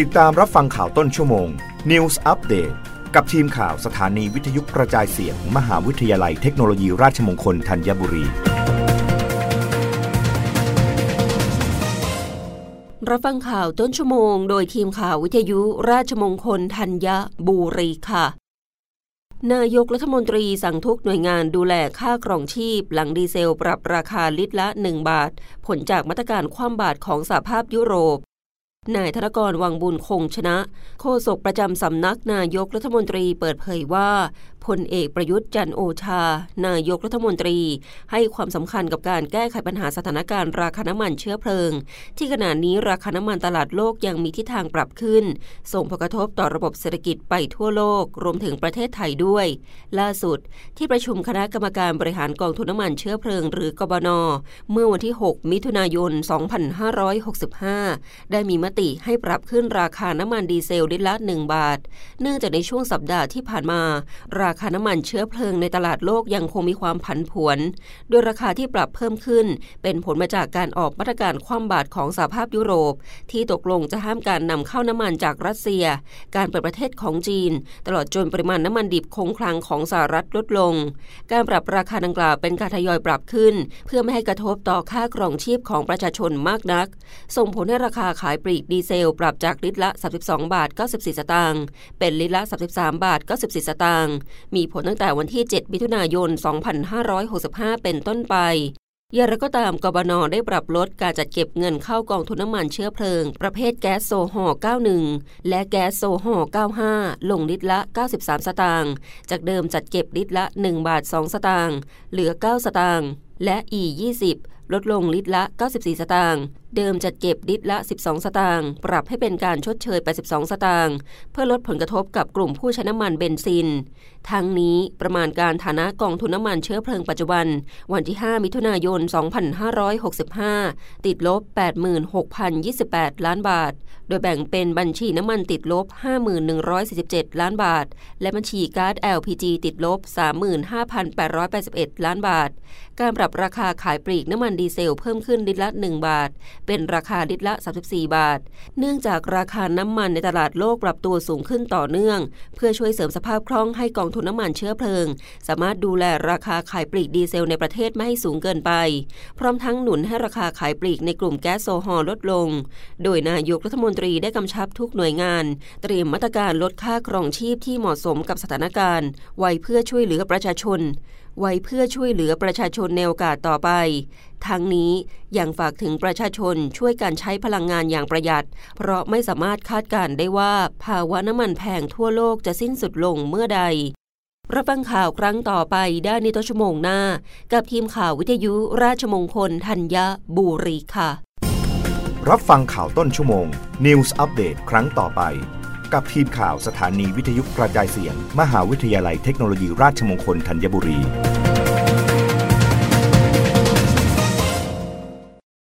ติดตามรับฟังข่าวต้นชั่วโมง News Update กับทีมข่าวสถานีวิทยุกระจายเสียงมมหาวิทยาลัยเทคโนโลยีราชมงคลธัญบุรี รับฟังข่าวต้นชั่วโมง โดยทีมข่าววิทยุราชมงคลธัญบุรีค่ะ นายกรัฐมนตรีสั่งทุกหน่วยงานดูแลค่ากรองชีพ หลังดีเซลปรับราคาลิตรละ 1 บาท ผลจากมาตรการคว่ำบาตรของสหภาพยุโรป นายธนกรวังบุญคงชนะ โฆษกประจำสำนักนายกรัฐมนตรีเปิดเผยว่าพลเอกประยุทธ์จันโอชา นายกรัฐมนตรี ให้ความสำคัญกับการแก้ไขปัญหาสถานการณ์ราคาน้ำมันเชื้อเพลิง ที่ขณะนี้ราคาน้ำมันตลาดโลกยังมีทิศทางปรับขึ้น ส่งผลกระทบต่อระบบเศรษฐกิจไปทั่วโลก รวมถึงประเทศไทยด้วย ล่าสุด ที่ประชุมคณะกรรมการบริหารกองทุนน้ำมันเชื้อเพลิง หรือกบน เมื่อวันที่ 6 มิถุนายน 2565 ได้มีมติให้ปรับขึ้นราคาน้ำมันดีเซลลิตรละ 1 บาท เนื่องจากในช่วงสัปดาห์ที่ผ่านมา ราคาน้ำมันเชื้อเพลิงในตลาดโลกยังคงมีความผันผวน โดยราคาที่ปรับเพิ่มขึ้น เป็นผลมาจากการออกมาตรการคว่ำบาตรของสหภาพยุโรป ที่ตกลงจะห้ามการนำเข้าน้ำมันจากรัสเซีย การเปิดประเทศของจีน ตลอดจนปริมาณน้ำมันดิบคงคลังของสหรัฐลดลง การปรับราคาดังกล่าวเป็นการทยอยปรับขึ้น เพื่อไม่ให้กระทบต่อค่ากรองชีพของประชาชนมากนัก ส่งผลให้ราคาขายปลีกดีเซล ปรับจากลิตรละ 32 บาท 94 สตางค์เป็นลิตรละ 33 บาท 94 สตางค์มีผลตั้งแต่วันที่ 7 มิถุนายน 2565 เป็นต้นไปอย่างไรก็ตามกบนได้ปรับลดการจัดเก็บเงินเข้ากองทุนน้ำมันเชื้อเพลิง ประเภทแก๊สโซฮอล์91 และแก๊สโซฮอล์95 ลงลิตรละ 93 สตางค์จากเดิมจัดเก็บลิตรละ 1 บาท 2 สตางค์เหลือ 9 สตางค์และ E 20ลดลงลิตรละ 94 สตางค์ เดิมจัดเก็บลิตรละ 12 สตางค์ ปรับให้เป็นการชดเชย 82 สตางค์ เพื่อลดผลกระทบกับกลุ่มผู้ใช้น้ำมันเบนซิน ทั้งนี้ประมาณการฐานะกองทุนน้ำมันเชื้อเพลิงปัจจุบัน วันที่ 5 มิถุนายน 2565 ติดลบ 86,028 ล้านบาท โดยแบ่งเป็นบัญชีน้ำมันติดลบ 51,147 ล้านบาท และบัญชีก๊าซ LPG ติดลบ 35,881 ล้านบาท การปรับราคาขายปลีกน้ำมันดีเซลเพิ่มขึ้นลิตรละ 1 บาท เป็นราคาลิตรละ 34 บาท เนื่องจากราคาน้ำมันในตลาดโลกปรับตัวสูงขึ้นต่อเนื่อง เพื่อช่วยเสริมสภาพคล่องให้กองทุนน้ำมันเชื้อเพลิง สามารถดูแลราคาขายปลีกดีเซลในประเทศไม่ให้สูงเกินไป พร้อมทั้งหนุนให้ราคาขายปลีกในกลุ่มแก๊สโซฮอลลดลง โดยนายกรัฐมนตรีได้กำชับทุกหน่วยงาน เตรียมมาตรการลดค่าครองชีพที่เหมาะสมกับสถานการณ์ ไว้เพื่อช่วยเหลือประชาชนไว้เพื่อช่วยเหลือประชาชนในโอกาสต่อไป ทั้งนี้ยังฝากถึงประชาชนช่วยการใช้พลังงานอย่างประหยัด เพราะไม่สามารถคาดการได้ว่าภาวะน้ำมันแพงทั่วโลกจะสิ้นสุดลงเมื่อใด รับฟังข่าวครั้งต่อไปได้ในต้นชั่วโมงหน้า กับทีมข่าววิทยุราชมงคลธัญบุรีค่ะ รับฟังข่าวต้นชั่วโมง News อัปเดตครั้งต่อไป กับทีมข่าวสถานีวิทยุกระจายเสียง มหาวิทยาลัยเทคโนโลยีราชมงคลธัญบุรี